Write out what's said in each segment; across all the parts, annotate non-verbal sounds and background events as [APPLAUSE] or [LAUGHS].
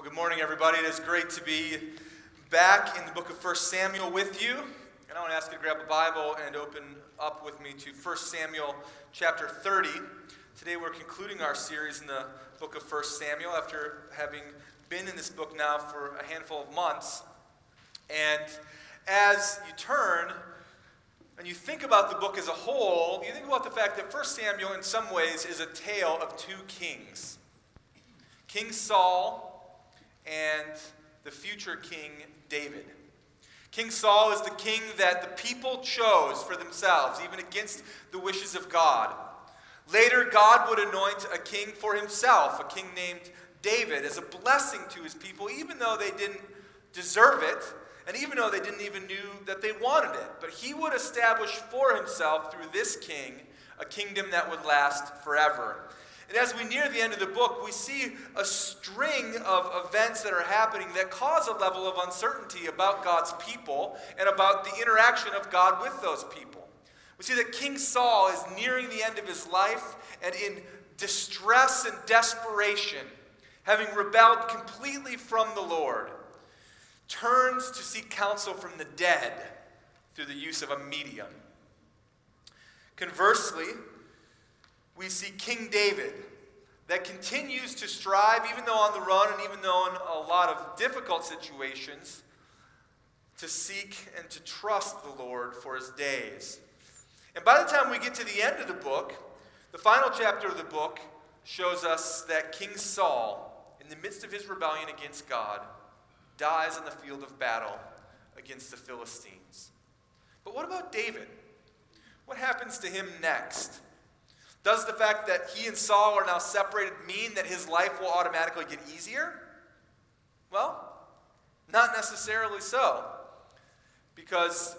Well, good morning, everybody. It is great to be back in the book of 1 Samuel with you. And I want to ask you to grab a Bible and open up with me to 1 Samuel chapter 30. Today we're concluding our series in the book of 1 Samuel after having been in this book now for a handful of months. And as you turn and you think about the book as a whole, you think about the fact that 1 Samuel, in some ways, is a tale of two kings King Saul and the future King David. King Saul is the king that the people chose for themselves, even against the wishes of God. Later, God would anoint a king for himself, a king named David, as a blessing to his people, even though they didn't deserve it, and even though they didn't even knew that they wanted it. But he would establish for himself, through this king, a kingdom that would last forever. And as we near the end of the book, we see a string of events that are happening that cause a level of uncertainty about God's people and about the interaction of God with those people. We see that King Saul is nearing the end of his life and in distress and desperation, having rebelled completely from the Lord, turns to seek counsel from the dead through the use of a medium. Conversely, we see King David that continues to strive, even though on the run and even though in a lot of difficult situations, to seek and to trust the Lord for his days. And by the time we get to the end of the book, the final chapter of the book shows us that King Saul, in the midst of his rebellion against God, dies in the field of battle against the Philistines. But what about David? What happens to him next? Does the fact that he and Saul are now separated mean that his life will automatically get easier? Well, not necessarily so. Because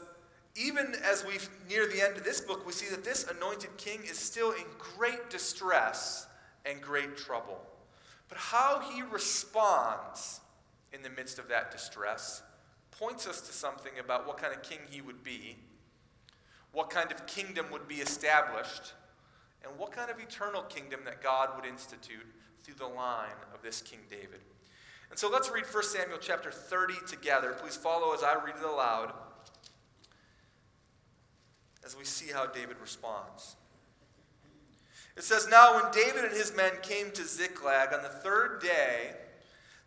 even as we near the end of this book, we see that this anointed king is still in great distress and great trouble. But how he responds in the midst of that distress points us to something about what kind of king he would be, what kind of kingdom would be established and what kind of eternal kingdom that God would institute through the line of this King David. And so let's read 1 Samuel chapter 30 together. Please follow as I read it aloud as we see how David responds. It says, Now when David and his men came to Ziklag on the third day,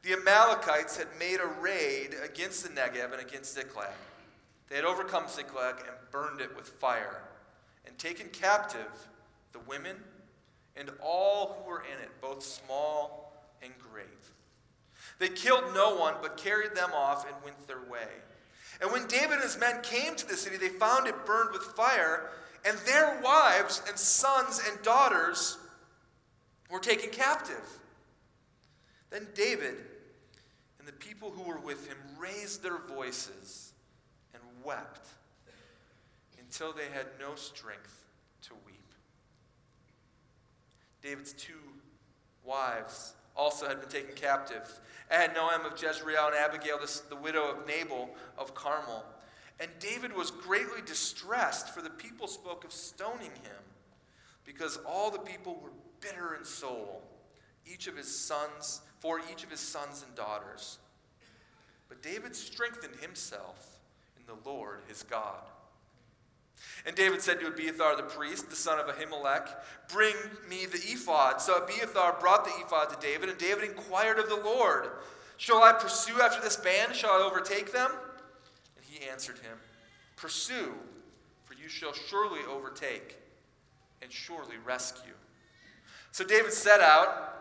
the Amalekites had made a raid against the Negev and against Ziklag. They had overcome Ziklag and burned it with fire, and taken captive the women, and all who were in it, both small and great. They killed no one, but carried them off and went their way. And when David and his men came to the city, they found it burned with fire, and their wives and sons and daughters were taken captive. Then David and the people who were with him raised their voices and wept until they had no strength David's two wives also had been taken captive. And Ahinoam of Jezreel and Abigail, the widow of Nabal of Carmel. And David was greatly distressed, for the people spoke of stoning him, because all the people were bitter in soul, each of his sons, for each of his sons and daughters. But David strengthened himself in the Lord his God. And David said to Abiathar the priest, the son of Ahimelech, Bring me the ephod. So Abiathar brought the ephod to David, and David inquired of the Lord, Shall I pursue after this band? Shall I overtake them? And he answered him, Pursue, for you shall surely overtake and surely rescue. So David set out,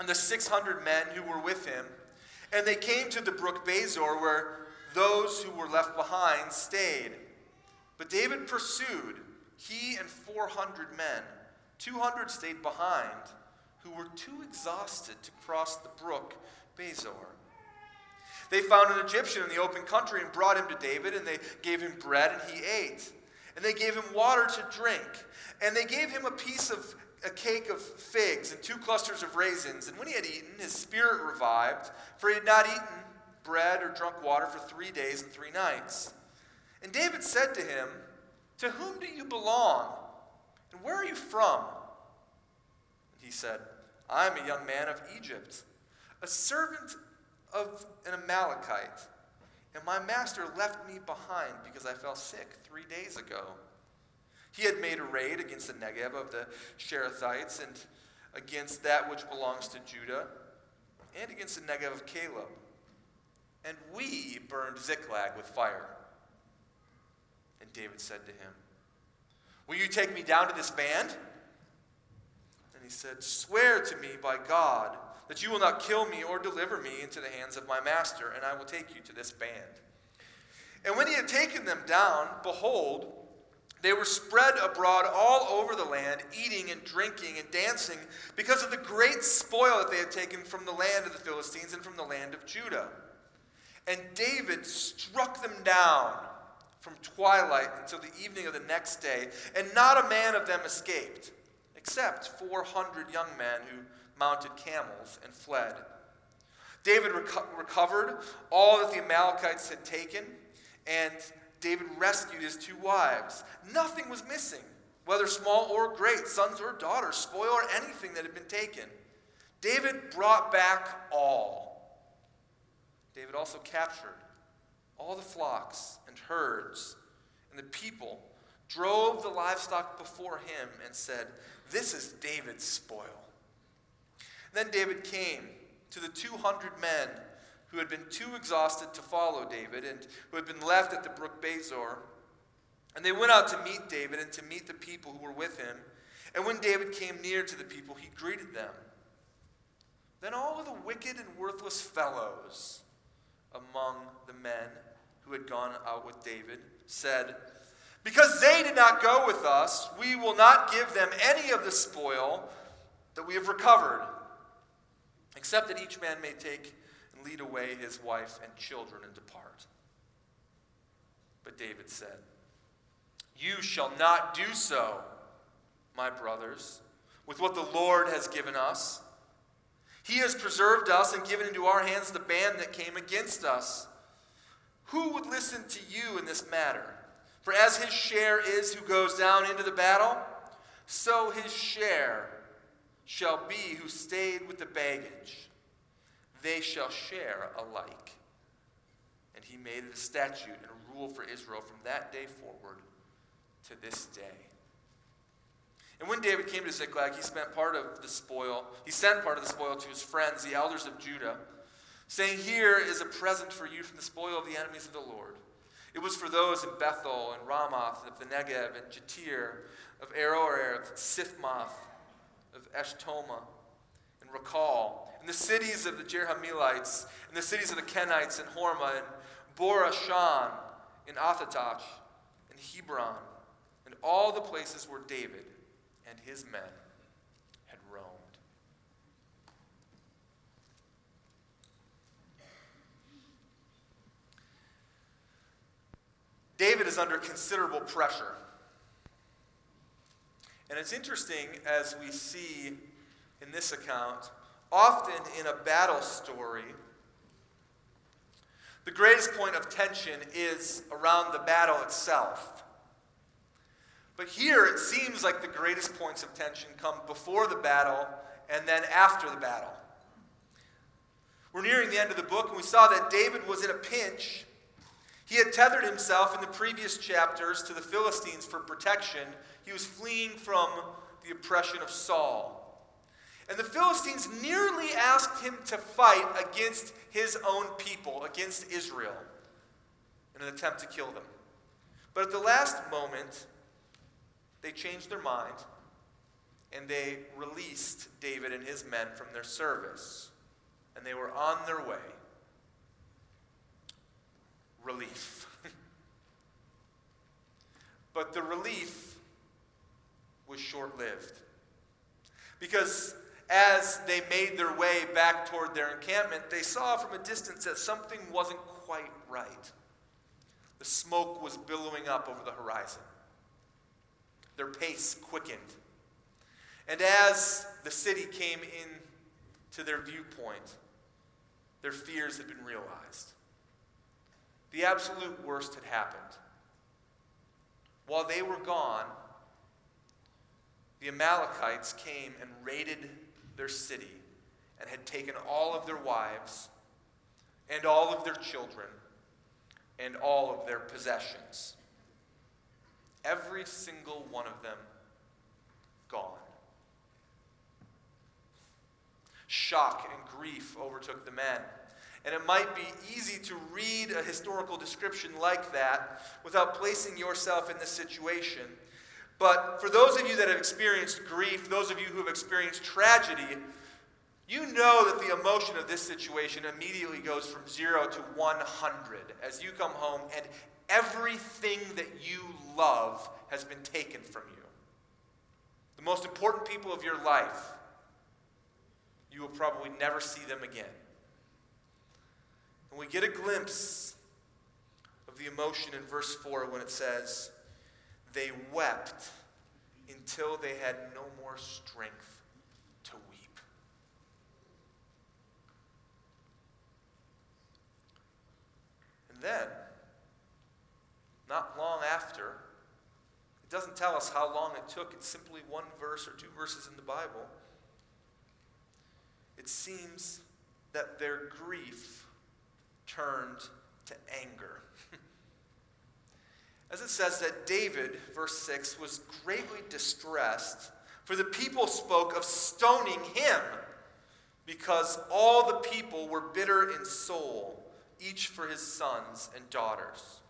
and the 600 men who were with him, and they came to the brook Besor, where those who were left behind stayed. But David pursued, he and 400 men. 200 stayed behind, who were too exhausted to cross the brook Besor. They found an Egyptian in the open country and brought him to David, and they gave him bread, and he ate. And they gave him water to drink. And they gave him a piece of a cake of figs and two clusters of raisins. And when he had eaten, his spirit revived, for he had not eaten bread or drunk water for three days and three nights. And David said to him, To whom do you belong? And where are you from? And he said, I am a young man of Egypt, a servant of an Amalekite, and my master left me behind because I fell sick three days ago. He had made a raid against the Negev of the Cherethites and against that which belongs to Judah, and against the Negev of Caleb. And we burned Ziklag with fire. And David said to him, Will you take me down to this band? And he said, Swear to me by God that you will not kill me or deliver me into the hands of my master, and I will take you to this band. And when he had taken them down, behold, they were spread abroad all over the land, eating and drinking and dancing because of the great spoil that they had taken from the land of the Philistines and from the land of Judah. And David struck them down from twilight until the evening of the next day, and not a man of them escaped, except 400 young men who mounted camels and fled. David reco- recovered all that the Amalekites had taken, and David rescued his two wives. Nothing was missing, whether small or great, sons or daughters, spoil or anything that had been taken. David brought back all. David also captured all the flocks and herds, and the people drove the livestock before him and said, This is David's spoil. Then David came to the 200 men who had been too exhausted to follow David and who had been left at the brook Besor. And they went out to meet David and to meet the people who were with him. And when David came near to the people, he greeted them. Then all of the wicked and worthless fellows among the men who had gone out with David said, Because they did not go with us, we will not give them any of the spoil that we have recovered, except that each man may take and lead away his wife and children and depart. But David said, You shall not do so, my brothers, with what the Lord has given us. He has preserved us and given into our hands the band that came against us. Who would listen to you in this matter? For as his share is who goes down into the battle, so his share shall be who stayed with the baggage they shall share alike. And he made it a statute and a rule for Israel from that day forward to this day. And when David came to Ziklag, he spent part of the spoil, he sent part of the spoil to his friends, the elders of Judah, saying, Here is a present for you from the spoil of the enemies of the Lord. It was for those in Bethel and Ramoth, of the Negev, and Jattir, of Aroer, of Siphmoth, of Eshtemoa, and Racal, and the cities of the Jerahmeelites, and the cities of the Kenites, and Hormah, and Bor-ashan, in Anathoth, in Hebron, and all the places where David and his men had roamed. David is under considerable pressure. And it's interesting as we see in this account Often in a battle story, the greatest point of tension is around the battle itself. But here it seems like the greatest points of tension come before the battle and then after the battle. We're nearing the end of the book, and we saw that David was in a pinch. He had tethered himself in the previous chapters to the Philistines for protection. He was fleeing from the oppression of Saul. And the Philistines nearly asked him to fight against his own people, against Israel, in an attempt to kill them. But at the last moment, they changed their mind and they released David and his men from their service. And they were on their way. Relief. but the relief was short lived. Because as they made their way back toward their encampment, they saw from a distance that something wasn't quite right. The smoke was billowing up over the horizon. Their pace quickened. And as the city came in to their viewpoint, their fears had been realized. The absolute worst had happened. While they were gone, the Amalekites came and raided their city and had taken all of their wives, and all of their children and all of their possessions. Every single one of them gone. Shock and grief overtook the men. And it might be easy to read a historical description like that without placing yourself in this situation. But for those of you that have experienced grief, those of you who have experienced tragedy, you know that the emotion of this situation immediately goes from zero to 100 as you come home and everything that you love has been taken from you. The most important people of your life, you will probably never see them again. And we get a glimpse of the emotion in verse 4 when it says, They wept until they had no more strength to weep. And then, not long after, it doesn't tell us how long it took, it's simply one verse or two verses in the Bible. It seems that their grief turned to anger. [LAUGHS] As it says that David, verse 6, was greatly distressed, for the people spoke of stoning him, because all the people were bitter in soul, each for his sons and daughters.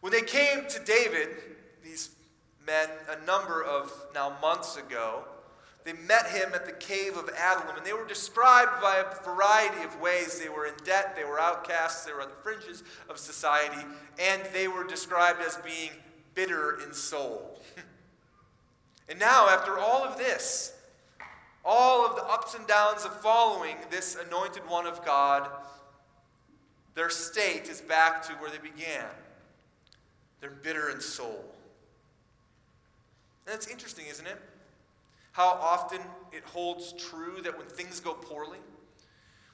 When they came to David, these men, a number of now months ago, they met him at the cave of Adullam, and they were described by a variety of ways. They were in debt, they were outcasts, they were on the fringes of society, and they were described as being bitter in soul. [LAUGHS] and now, after all of this, all of the ups and downs of following this anointed one of God, their state is back to where they began. They're bitter in soul. And that's interesting, isn't it? How often it holds true that when things go poorly,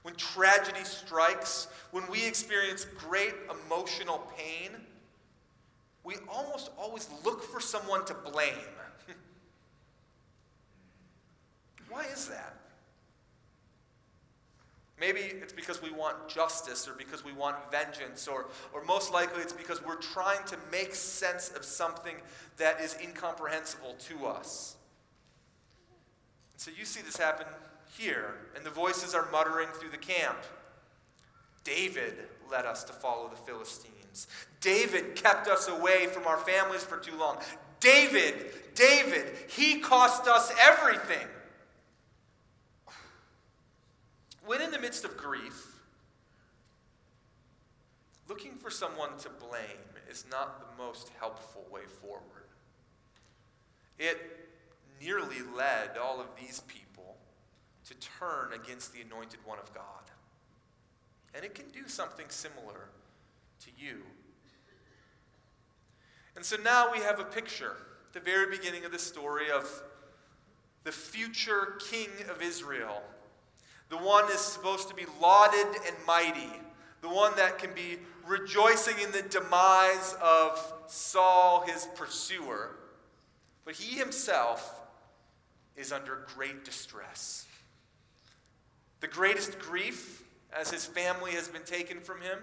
when tragedy strikes, when we experience great emotional pain, we almost always look for someone to blame. [LAUGHS] Why is that? Maybe it's because we want justice or because we want vengeance, or, or most likely it's because we're trying to make sense of something that is incomprehensible to us. So you see this happen here, and the voices are muttering through the camp. David led us to follow the Philistines. David kept us away from our families for too long. David, David, he cost us everything. When in the midst of grief, looking for someone to blame is not the most helpful way forward. It nearly led all of these people to turn against the anointed one of God. And it can do something similar to you. And so now we have a picture, the very beginning of the story, of the future king of Israel. The one is supposed to be lauded and mighty, the one that can be rejoicing in the demise of Saul, his pursuer. But he himself is under great distress. The greatest grief, as his family has been taken from him,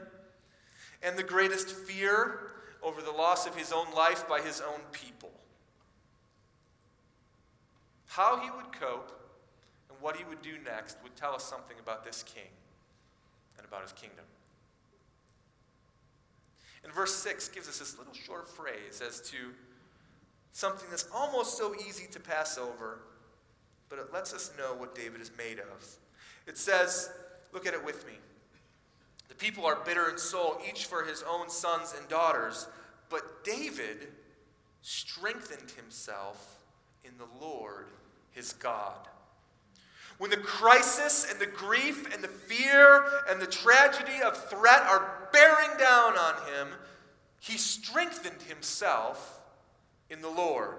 and the greatest fear over the loss of his own life by his own people. How he would cope and what he would do next would tell us something about this king and about his kingdom. And verse 6 gives us this little short phrase as to something that's almost so easy to pass over but it lets us know what David is made of. It says, look at it with me. The people are bitter in soul, each for his own sons and daughters, but David strengthened himself in the Lord his God. When the crisis and the grief and the fear and the tragedy of threat are bearing down on him, he strengthened himself in the Lord.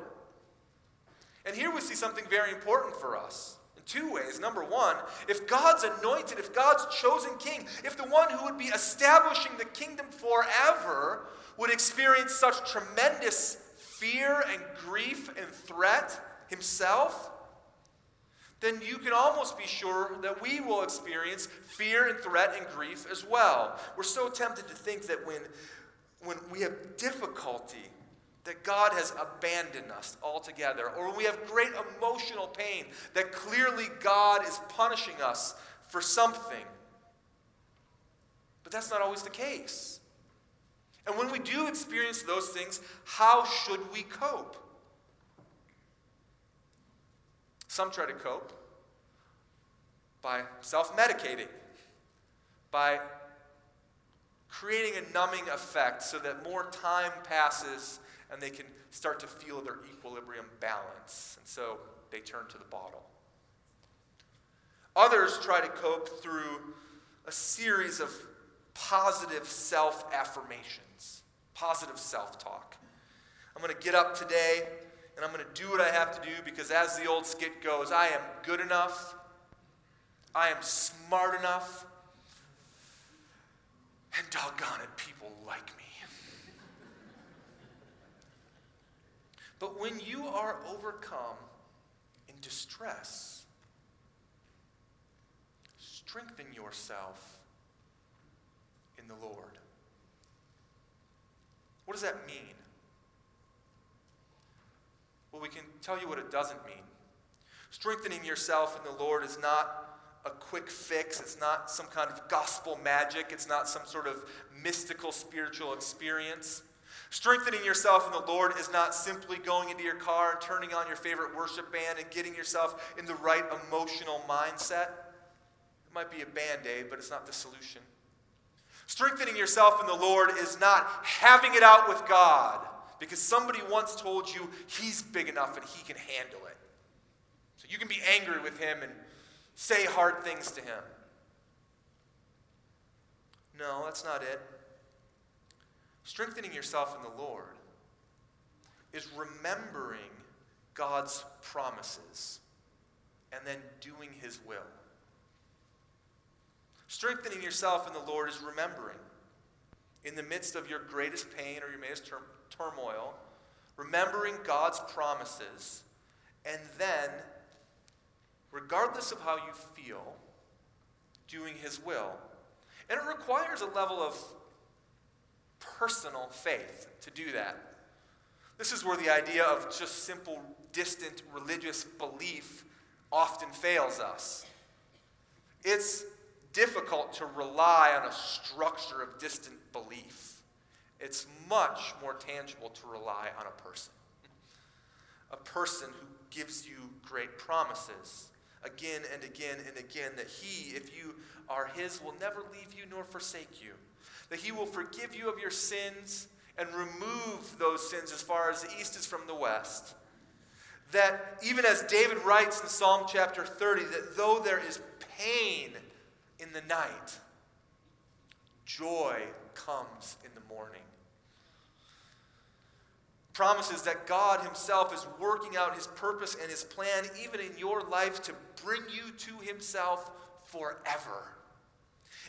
And here we see something very important for us in two ways. Number one, if God's anointed, if God's chosen king, if the one who would be establishing the kingdom forever would experience such tremendous fear and grief and threat himself, then you can almost be sure that we will experience fear and threat and grief as well. We're so tempted to think that when, when we have difficulty, that God has abandoned us altogether, or when we have great emotional pain, that clearly God is punishing us for something. But that's not always the case. And when we do experience those things, how should we cope? Some try to cope by self medicating, by creating a numbing effect so that more time passes and they can start to feel their equilibrium balance. And so they turn to the bottle. Others try to cope through a series of positive self affirmations, positive self talk. I'm going to get up today and I'm going to do what I have to do because, as the old skit goes, I am good enough, I am smart enough, and doggone it, people like me. But when you are overcome in distress, strengthen yourself in the Lord. What does that mean? Well, we can tell you what it doesn't mean. Strengthening yourself in the Lord is not a quick fix, it's not some kind of gospel magic, it's not some sort of mystical spiritual experience. Strengthening yourself in the Lord is not simply going into your car and turning on your favorite worship band and getting yourself in the right emotional mindset. It might be a band aid, but it's not the solution. Strengthening yourself in the Lord is not having it out with God because somebody once told you he's big enough and he can handle it. So you can be angry with him and say hard things to him. No, that's not it. Strengthening yourself in the Lord is remembering God's promises and then doing his will. Strengthening yourself in the Lord is remembering in the midst of your greatest pain or your greatest turmoil, remembering God's promises, and then, regardless of how you feel, doing His will. And it requires a level of personal faith to do that. This is where the idea of just simple, distant religious belief often fails us. It's difficult to rely on a structure of distant belief. It's much more tangible to rely on a person. A person who gives you great promises again and again and again that he, if you are his, will never leave you nor forsake you. That he will forgive you of your sins and remove those sins as far as the east is from the west. That even as David writes in Psalm chapter 30, that though there is pain in the night, joy comes in the morning. Promises that God Himself is working out His purpose and His plan, even in your life, to bring you to Himself forever.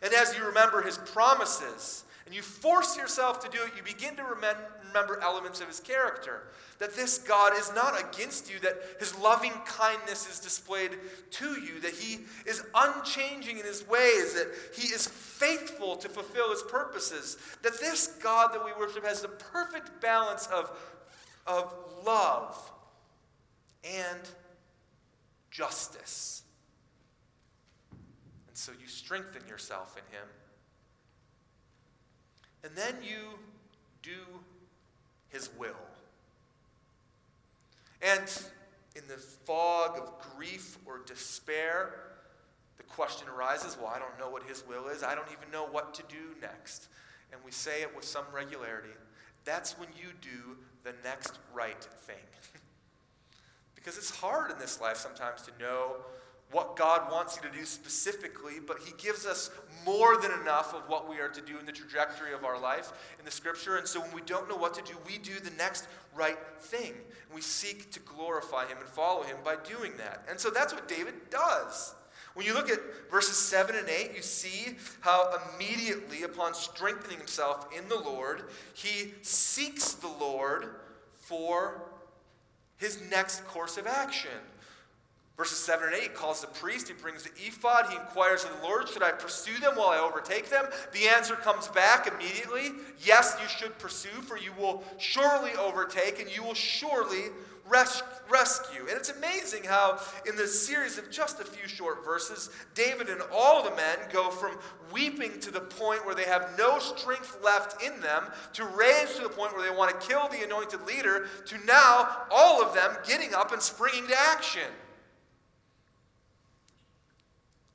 And as you remember His promises, and you force yourself to do it, you begin to remember elements of his character. That this God is not against you, that his loving kindness is displayed to you, that he is unchanging in his ways, that he is faithful to fulfill his purposes, that this God that we worship has the perfect balance of, of love and justice. And so you strengthen yourself in him. And then you do his will. And in the fog of grief or despair, the question arises well, I don't know what his will is. I don't even know what to do next. And we say it with some regularity. That's when you do the next right thing. [LAUGHS] because it's hard in this life sometimes to know what God wants you to do specifically, but He gives us more than enough of what we are to do in the trajectory of our life in the Scripture. And so when we don't know what to do, we do the next right thing. We seek to glorify Him and follow Him by doing that. And so that's what David does. When you look at verses 7 and 8, you see how immediately, upon strengthening himself in the Lord, he seeks the Lord for his next course of action. Verses 7 and 8 calls the priest, he brings the ephod, he inquires of the Lord, Should I pursue them while I overtake them? The answer comes back immediately Yes, you should pursue, for you will surely overtake and you will surely res- rescue. And it's amazing how, in this series of just a few short verses, David and all the men go from weeping to the point where they have no strength left in them, to rage to the point where they want to kill the anointed leader, to now all of them getting up and springing to action.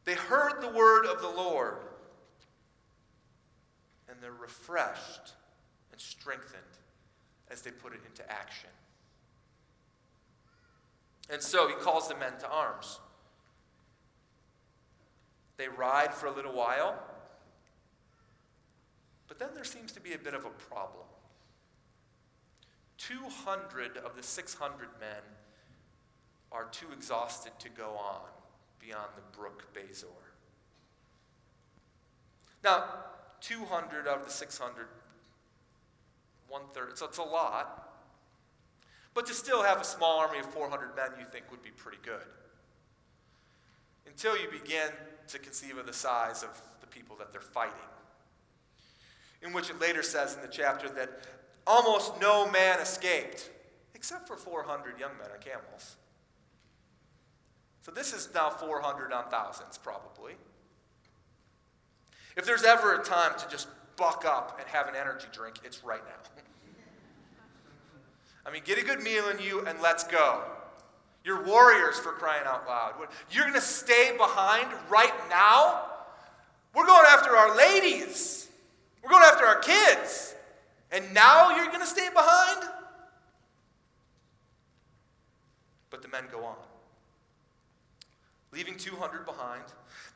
They heard the word of the Lord, and they're refreshed and strengthened as they put it into action. And so he calls the men to arms. They ride for a little while, but then there seems to be a bit of a problem. 200 of the 600 men are too exhausted to go on beyond the brook Besor. Now, 200 out of the 600, one third, so it's a lot. But to still have a small army of 400 men, you think would be pretty good. Until you begin to conceive of the size of the people that they're fighting. In which it later says in the chapter that almost no man escaped, except for 400 young men on camels. So this is now 400 on thousands, probably. If there's ever a time to just buck up and have an energy drink, it's right now. [LAUGHS] I mean, get a good meal in you and let's go. You're warriors for crying out loud. You're going to stay behind right now? We're going after our ladies. We're going after our kids. And now you're going to stay behind? But the men go on leaving 200 behind.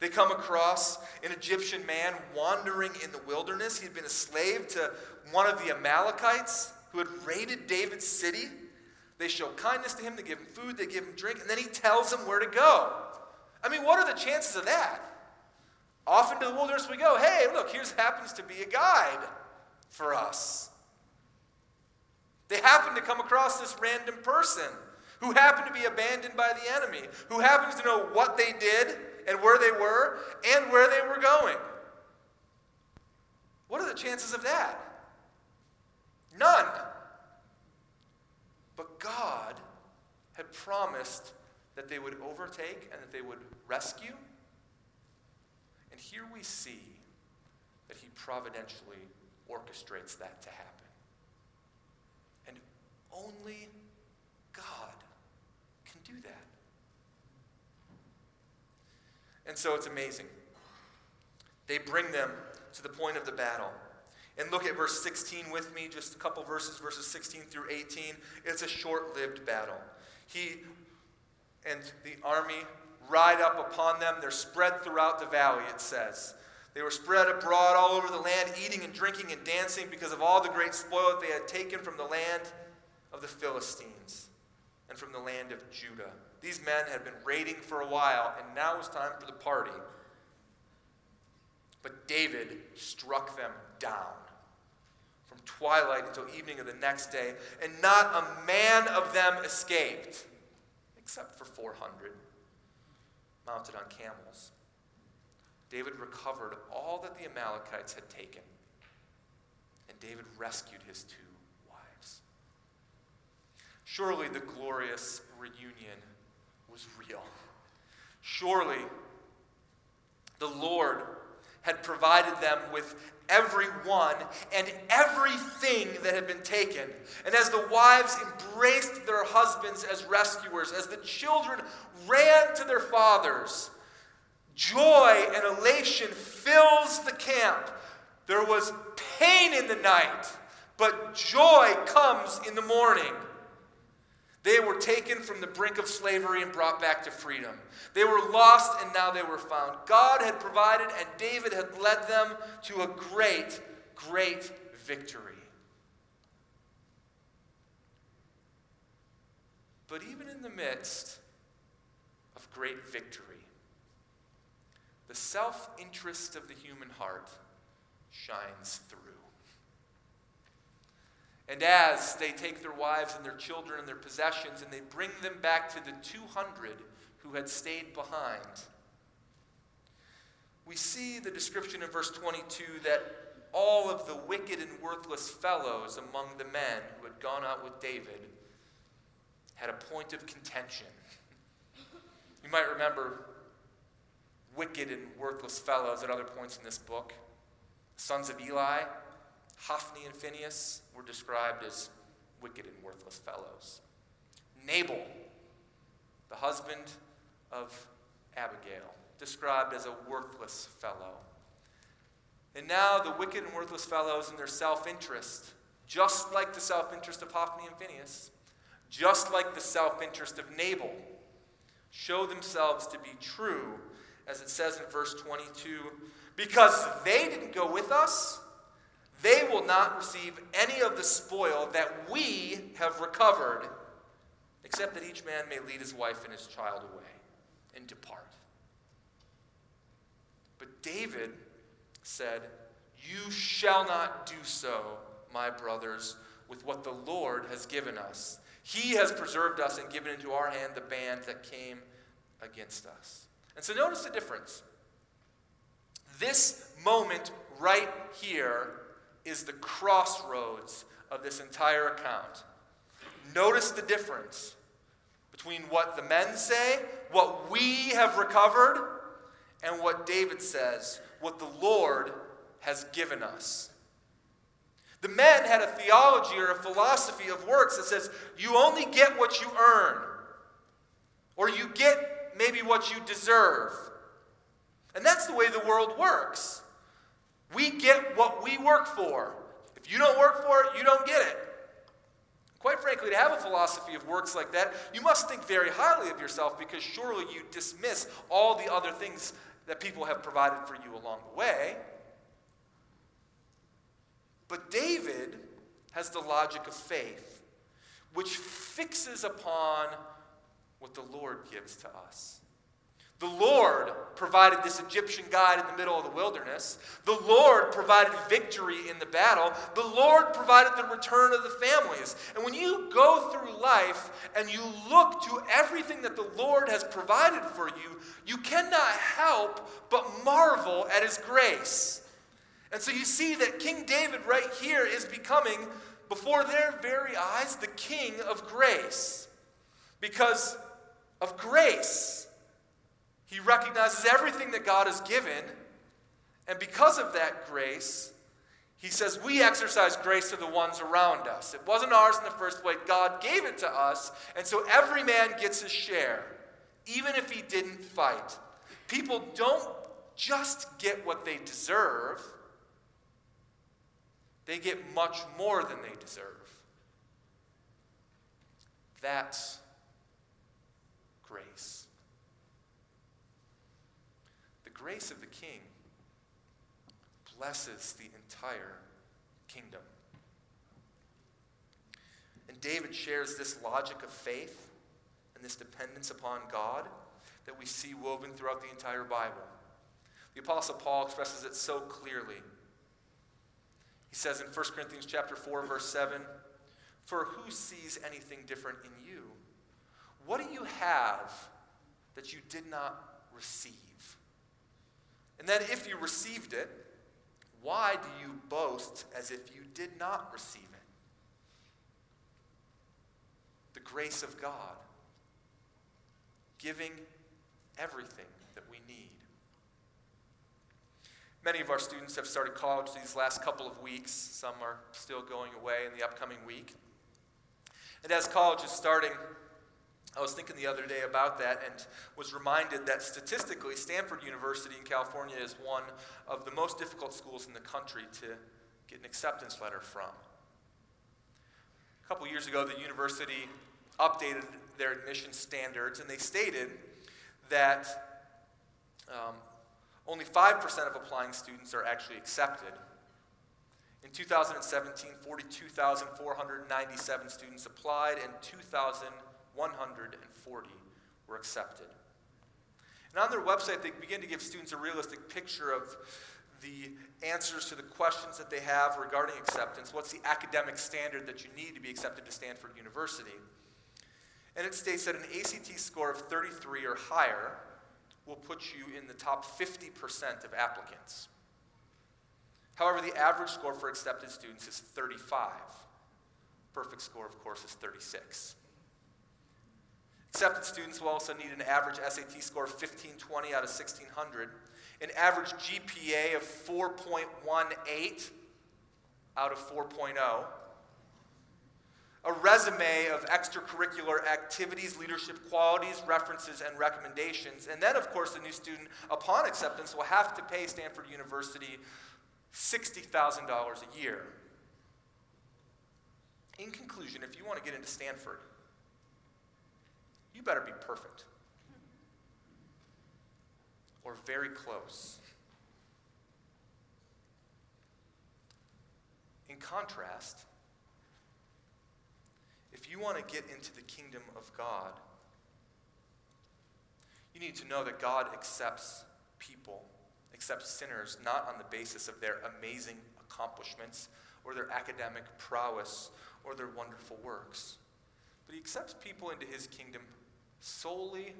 They come across an Egyptian man wandering in the wilderness. He'd been a slave to one of the Amalekites who had raided David's city. They show kindness to him, they give him food, they give him drink, and then he tells them where to go. I mean, what are the chances of that? Off into the wilderness we go. Hey, look, here's happens to be a guide for us. They happen to come across this random person who happened to be abandoned by the enemy, who happens to know what they did and where they were and where they were going. What are the chances of that? None. But God had promised that they would overtake and that they would rescue. And here we see that He providentially orchestrates that to happen. And only God do that. And so it's amazing. They bring them to the point of the battle. And look at verse 16 with me, just a couple verses, verses 16 through 18. It's a short lived battle. He and the army ride up upon them. They're spread throughout the valley, it says. They were spread abroad all over the land, eating and drinking and dancing because of all the great spoil that they had taken from the land of the Philistines and from the land of Judah. These men had been raiding for a while, and now was time for the party. But David struck them down from twilight until evening of the next day, and not a man of them escaped, except for 400 mounted on camels. David recovered all that the Amalekites had taken, and David rescued his two Surely the glorious reunion was real. Surely the Lord had provided them with everyone and everything that had been taken. And as the wives embraced their husbands as rescuers, as the children ran to their fathers, joy and elation fills the camp. There was pain in the night, but joy comes in the morning. They were taken from the brink of slavery and brought back to freedom. They were lost and now they were found. God had provided and David had led them to a great, great victory. But even in the midst of great victory, the self interest of the human heart shines through. And as they take their wives and their children and their possessions and they bring them back to the 200 who had stayed behind. We see the description in verse 22 that all of the wicked and worthless fellows among the men who had gone out with David had a point of contention. You might remember wicked and worthless fellows at other points in this book. Sons of Eli, Hophni and Phinehas were described as wicked and worthless fellows. Nabal, the husband of Abigail, described as a worthless fellow. And now the wicked and worthless fellows in their self interest, just like the self interest of Hophni and Phinehas, just like the self interest of Nabal, show themselves to be true, as it says in verse 22 because they didn't go with us, they will not receive any of the spoil that we have recovered, except that each man may lead his wife and his child away and depart. But David said, You shall not do so, my brothers, with what the Lord has given us. He has preserved us and given into our hand the band that came against us. And so notice the difference. This moment right here is the crossroads of this entire account. Notice the difference between what the men say, what we have recovered, and what David says, what the Lord has given us. The men had a theology or a philosophy of works that says you only get what you earn, or you get maybe what you deserve. And that's the way the world works. We get what we work for. If you don't work for it, you don't get it. Quite frankly, to have a philosophy of works like that, you must think very highly of yourself because surely you dismiss all the other things that people have provided for you along the way. But David has the logic of faith, which fixes upon what the Lord gives to us. The Lord provided this Egyptian guide in the middle of the wilderness. The Lord provided victory in the battle. The Lord provided the return of the families. And when you go through life and you look to everything that the Lord has provided for you, you cannot help but marvel at his grace. And so you see that King David right here is becoming, before their very eyes, the king of grace. Because of grace. He recognizes everything that God has given, and because of that grace, he says, We exercise grace to the ones around us. It wasn't ours in the first place. God gave it to us, and so every man gets his share, even if he didn't fight. People don't just get what they deserve, they get much more than they deserve. That's grace. Grace of the king blesses the entire kingdom. And David shares this logic of faith and this dependence upon God that we see woven throughout the entire Bible. The apostle Paul expresses it so clearly. He says in 1 Corinthians chapter 4 verse 7, "For who sees anything different in you? What do you have that you did not receive?" And then, if you received it, why do you boast as if you did not receive it? The grace of God, giving everything that we need. Many of our students have started college these last couple of weeks. Some are still going away in the upcoming week. And as college is starting, I was thinking the other day about that and was reminded that statistically, Stanford University in California is one of the most difficult schools in the country to get an acceptance letter from. A couple years ago, the university updated their admission standards and they stated that um, only 5% of applying students are actually accepted. In 2017, 42,497 students applied and 2,000 140 were accepted. And on their website, they begin to give students a realistic picture of the answers to the questions that they have regarding acceptance. What's the academic standard that you need to be accepted to Stanford University? And it states that an ACT score of 33 or higher will put you in the top 50% of applicants. However, the average score for accepted students is 35. Perfect score, of course, is 36. Accepted students will also need an average SAT score of 1520 out of 1600, an average GPA of 4.18 out of 4.0, a resume of extracurricular activities, leadership qualities, references, and recommendations. And then, of course, the new student, upon acceptance, will have to pay Stanford University $60,000 a year. In conclusion, if you want to get into Stanford, you better be perfect or very close. In contrast, if you want to get into the kingdom of God, you need to know that God accepts people, accepts sinners, not on the basis of their amazing accomplishments or their academic prowess or their wonderful works. But He accepts people into His kingdom solely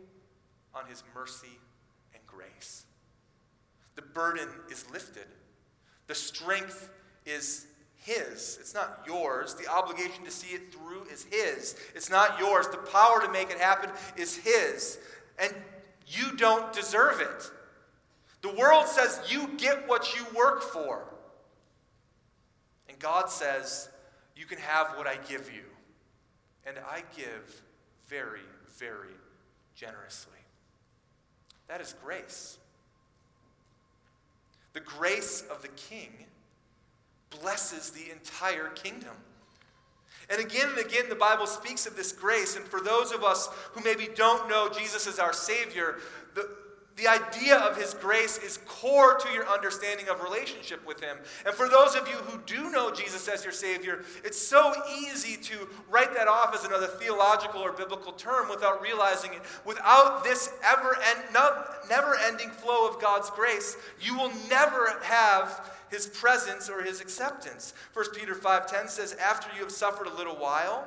on His mercy and grace. The burden is lifted, the strength is his. It's not yours. The obligation to see it through is His. It's not yours. The power to make it happen is His. And you don't deserve it. The world says you get what you work for. And God says, You can have what I give you. And I give very, very generously. That is grace. The grace of the King blesses the entire kingdom. And again and again, the Bible speaks of this grace. And for those of us who maybe don't know Jesus as our Savior, the, the idea of His grace is core to your understanding of relationship with Him. And for those of you who do know Jesus as your Savior, it's so easy to write that off as another theological or biblical term without realizing it. Without this ever no, never ending flow of God's grace, you will never have his presence or his acceptance. 1 Peter 5:10 says, "After you have suffered a little while,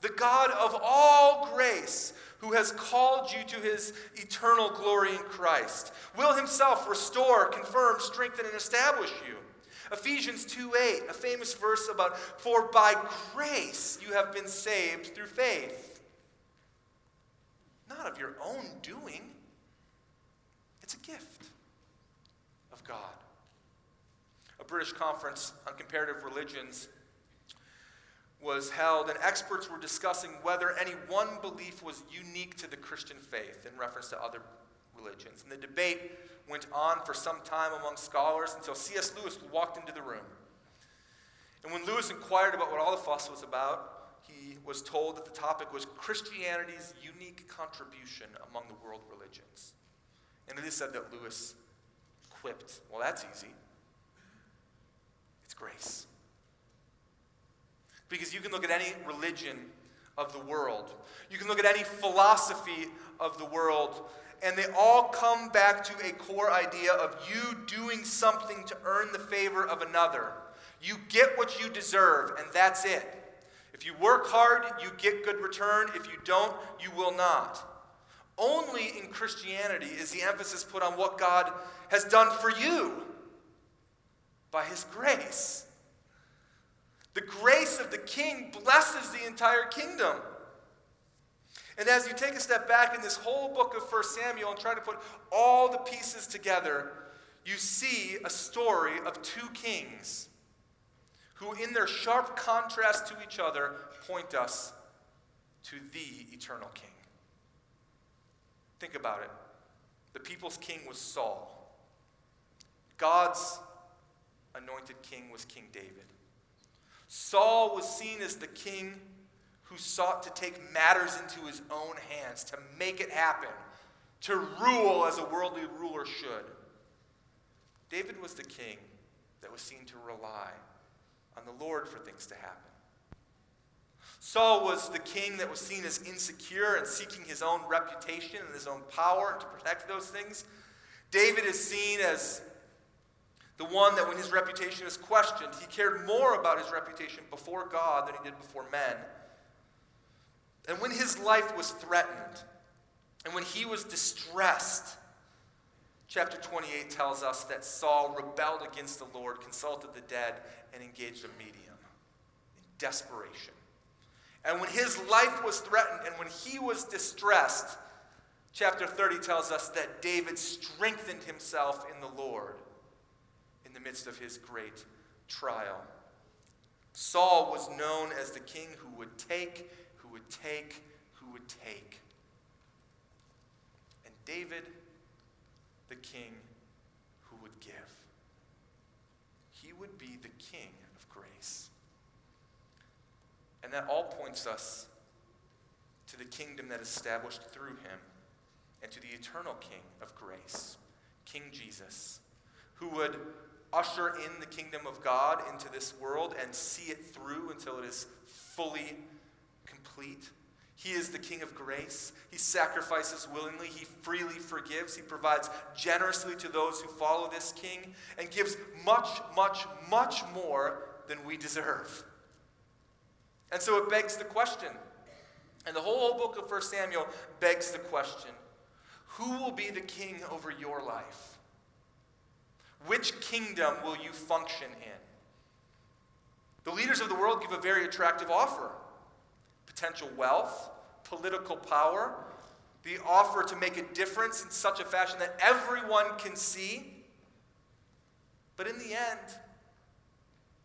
the God of all grace, who has called you to his eternal glory in Christ, will himself restore, confirm, strengthen, and establish you." Ephesians 2:8, a famous verse about, "For by grace you have been saved through faith." Not of your own doing. It's a gift of God. A British Conference on Comparative Religions was held, and experts were discussing whether any one belief was unique to the Christian faith in reference to other religions. And the debate went on for some time among scholars until C.S. Lewis walked into the room. And when Lewis inquired about what all the fuss was about, he was told that the topic was Christianity's unique contribution among the world religions. And it is said that Lewis quipped, Well, that's easy It's grace. Because you can look at any religion of the world, you can look at any philosophy of the world, and they all come back to a core idea of you doing something to earn the favor of another. You get what you deserve, and that's it. If you work hard, you get good return. If you don't, you will not. Only in Christianity is the emphasis put on what God has done for you by his grace. The grace of the king blesses the entire kingdom. And as you take a step back in this whole book of 1 Samuel and try to put all the pieces together, you see a story of two kings who, in their sharp contrast to each other, point us to the eternal king. Think about it. The people's king was Saul. God's anointed king was King David. Saul was seen as the king who sought to take matters into his own hands, to make it happen, to rule as a worldly ruler should. David was the king that was seen to rely on the Lord for things to happen. Saul was the king that was seen as insecure and seeking his own reputation and his own power to protect those things. David is seen as the one that when his reputation is questioned, he cared more about his reputation before God than he did before men. And when his life was threatened, and when he was distressed, chapter 28 tells us that Saul rebelled against the Lord, consulted the dead, and engaged a medium in desperation. And when his life was threatened and when he was distressed, chapter 30 tells us that David strengthened himself in the Lord in the midst of his great trial. Saul was known as the king who would take, who would take, who would take. And David, the king who would give. He would be the king of grace. And that all points us to the kingdom that is established through him and to the eternal king of grace, King Jesus, who would usher in the kingdom of God into this world and see it through until it is fully complete. He is the King of grace. He sacrifices willingly. He freely forgives. He provides generously to those who follow this King and gives much, much, much more than we deserve. And so it begs the question, and the whole book of 1 Samuel begs the question who will be the king over your life? Which kingdom will you function in? The leaders of the world give a very attractive offer potential wealth, political power, the offer to make a difference in such a fashion that everyone can see. But in the end,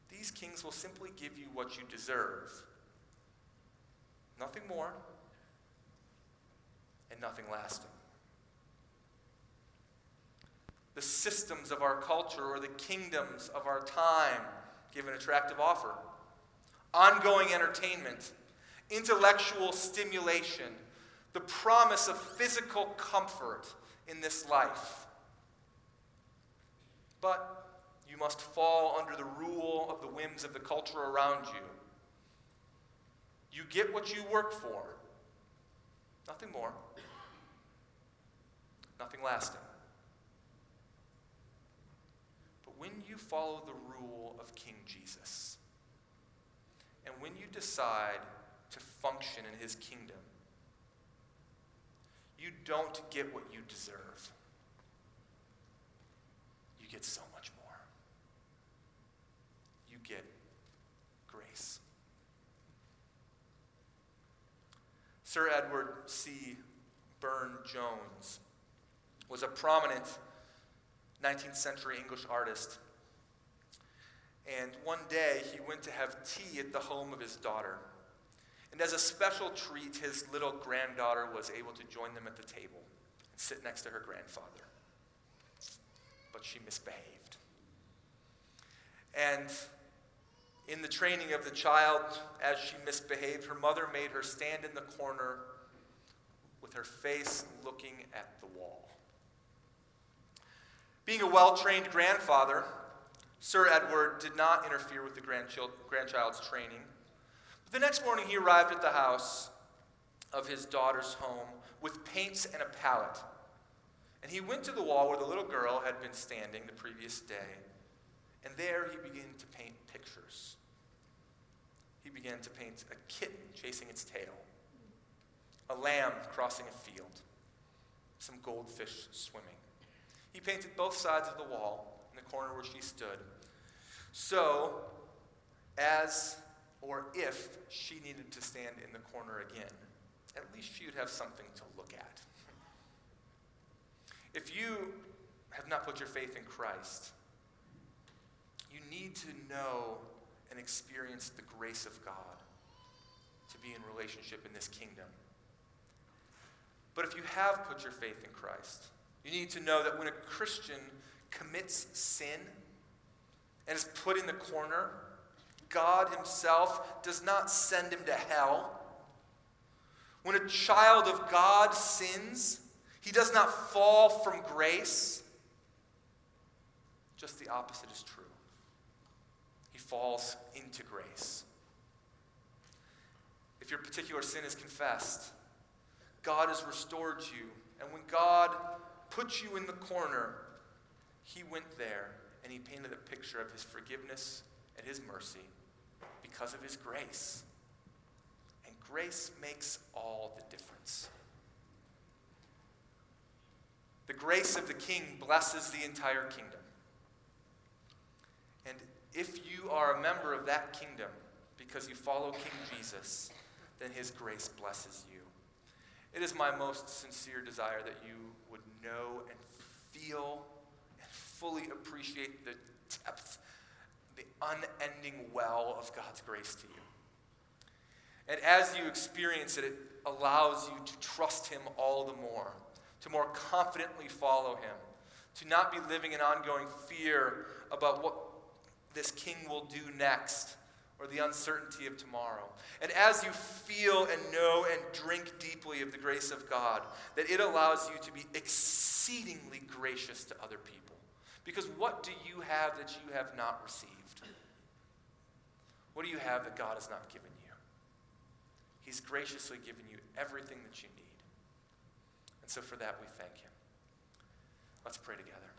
these kings will simply give you what you deserve nothing more and nothing lasting the systems of our culture or the kingdoms of our time give an attractive offer. Ongoing entertainment, intellectual stimulation, the promise of physical comfort in this life. But you must fall under the rule of the whims of the culture around you. You get what you work for, nothing more, nothing lasting. When you follow the rule of King Jesus, and when you decide to function in his kingdom, you don't get what you deserve. You get so much more. You get grace. Sir Edward C. Burne Jones was a prominent 19th century English artist. And one day he went to have tea at the home of his daughter. And as a special treat, his little granddaughter was able to join them at the table and sit next to her grandfather. But she misbehaved. And in the training of the child, as she misbehaved, her mother made her stand in the corner with her face looking at the wall. Being a well trained grandfather, Sir Edward did not interfere with the grandchild's training. But the next morning, he arrived at the house of his daughter's home with paints and a palette. And he went to the wall where the little girl had been standing the previous day. And there he began to paint pictures. He began to paint a kitten chasing its tail, a lamb crossing a field, some goldfish swimming. He painted both sides of the wall in the corner where she stood. So, as or if she needed to stand in the corner again, at least she would have something to look at. If you have not put your faith in Christ, you need to know and experience the grace of God to be in relationship in this kingdom. But if you have put your faith in Christ, you need to know that when a Christian commits sin and is put in the corner, God Himself does not send him to hell. When a child of God sins, he does not fall from grace. Just the opposite is true. He falls into grace. If your particular sin is confessed, God has restored you. And when God put you in the corner, he went there and he painted a picture of his forgiveness and his mercy because of his grace. And grace makes all the difference. The grace of the king blesses the entire kingdom. And if you are a member of that kingdom because you follow King Jesus, then his grace blesses you. It is my most sincere desire that you know and feel and fully appreciate the depth, the unending well of God's grace to you. And as you experience it, it allows you to trust Him all the more, to more confidently follow Him, to not be living in ongoing fear about what this King will do next or the uncertainty of tomorrow. And as you feel and know and drink deeply of the grace of God, that it allows you to be exceedingly gracious to other people. Because what do you have that you have not received? What do you have that God has not given you? He's graciously given you everything that you need. And so for that, we thank Him. Let's pray together.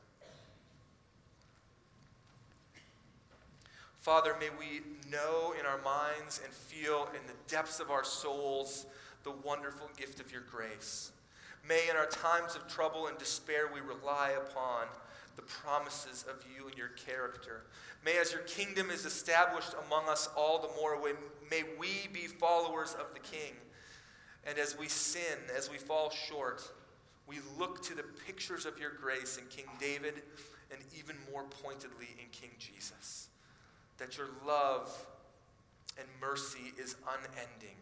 Father, may we know in our minds and feel in the depths of our souls the wonderful gift of your grace. May in our times of trouble and despair we rely upon the promises of you and your character. May, as your kingdom is established among us all the more, may we be followers of the King. And as we sin, as we fall short, we look to the pictures of your grace in King David and even more pointedly in King Jesus that your love and mercy is unending,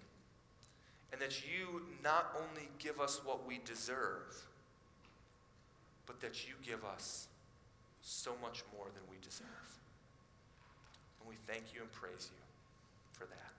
and that you not only give us what we deserve, but that you give us so much more than we deserve. And we thank you and praise you for that.